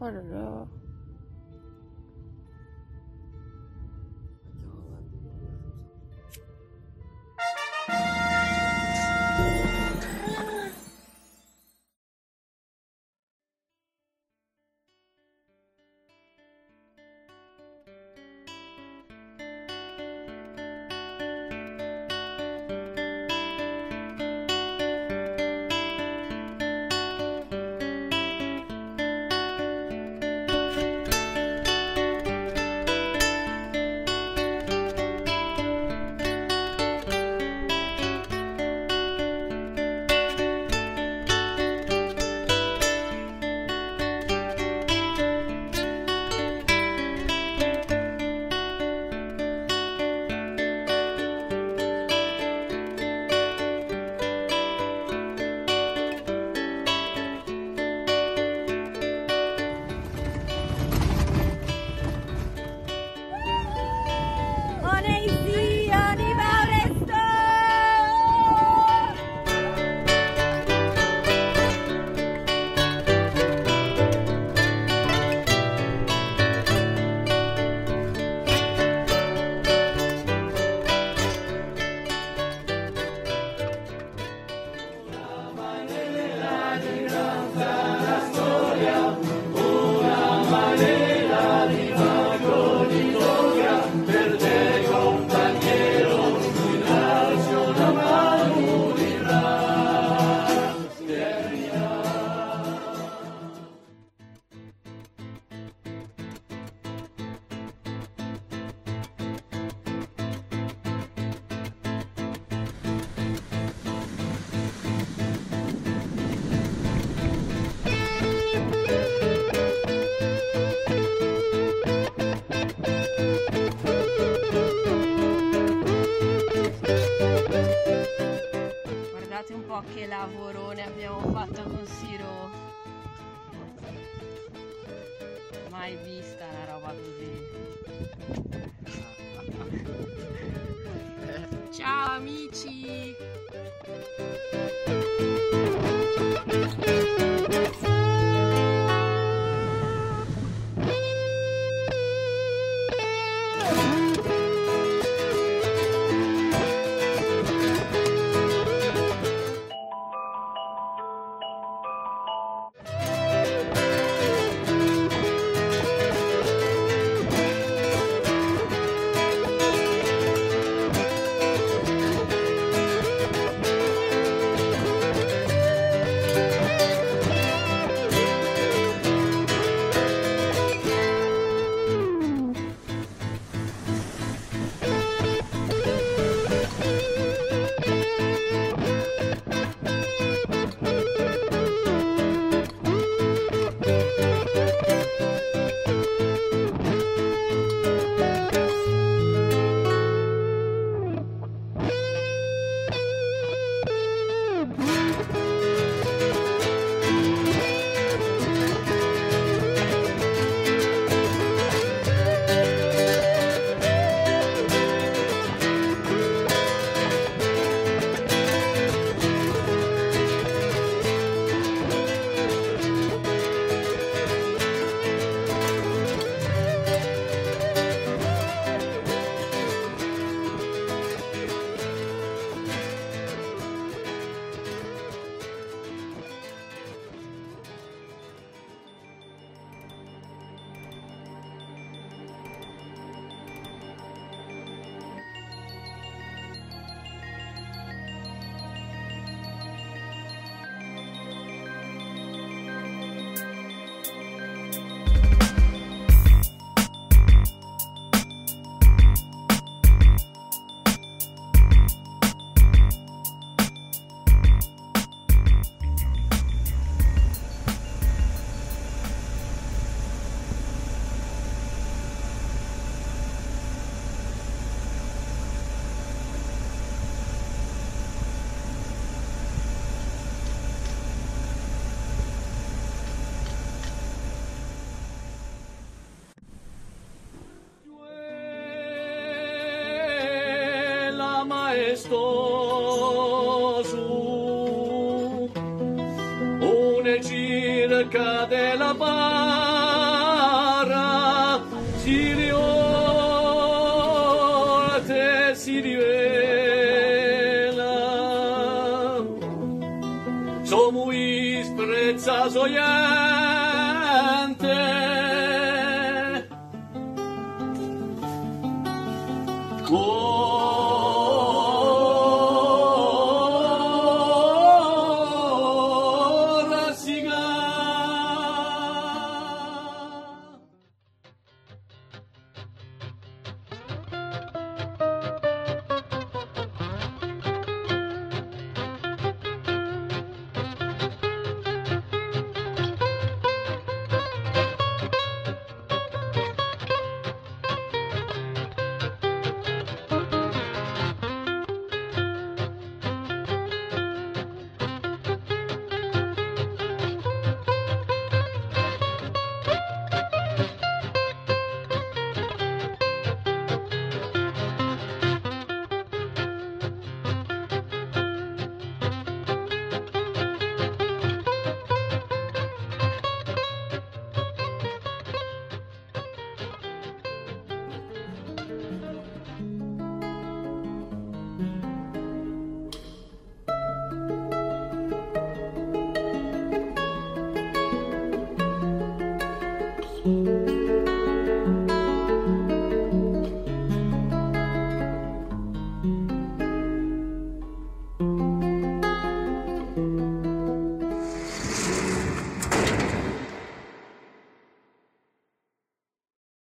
harder know. Che lavorone abbiamo fatto con Siro. Mai vista una roba così. Ciao amici! maestoso, una circa della barra, si riora te si rivela, somu isprezza soiente, Oh